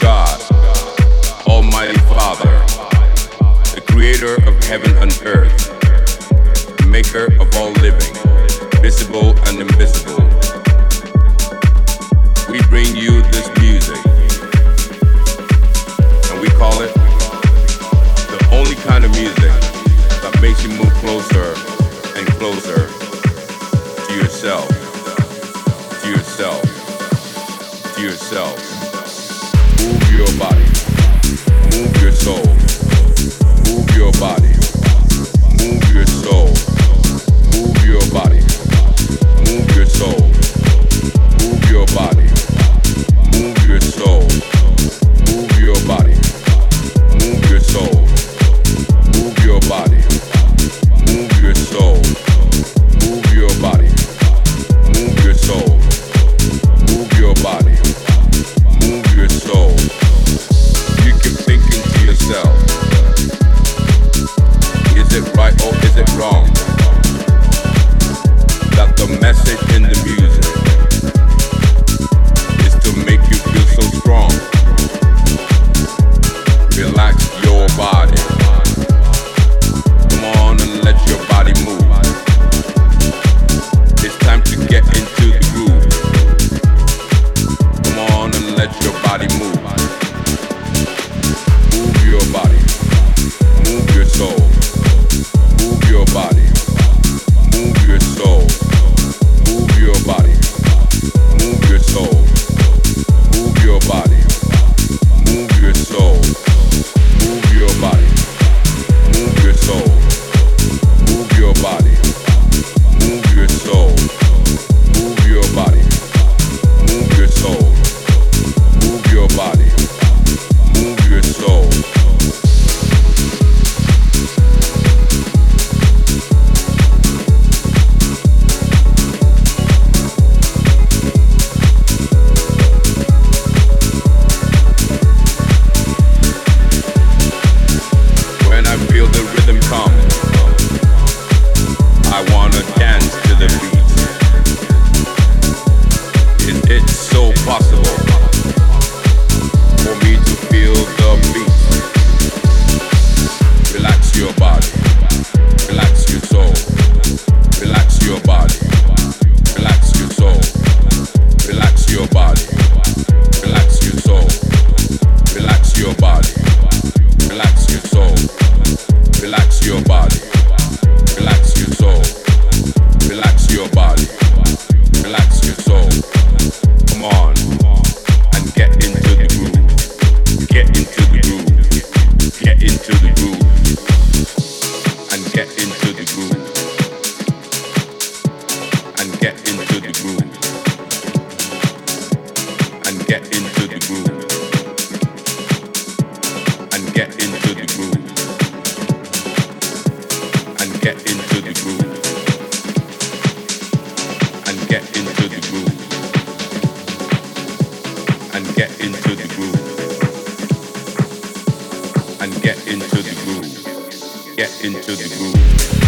God, Almighty Father, the creator of heaven and earth, the maker of all living, visible and invisible. get into the groove. And get into the groove. And get into the groove. And get into the groove. And get into the groove. Get into the groove.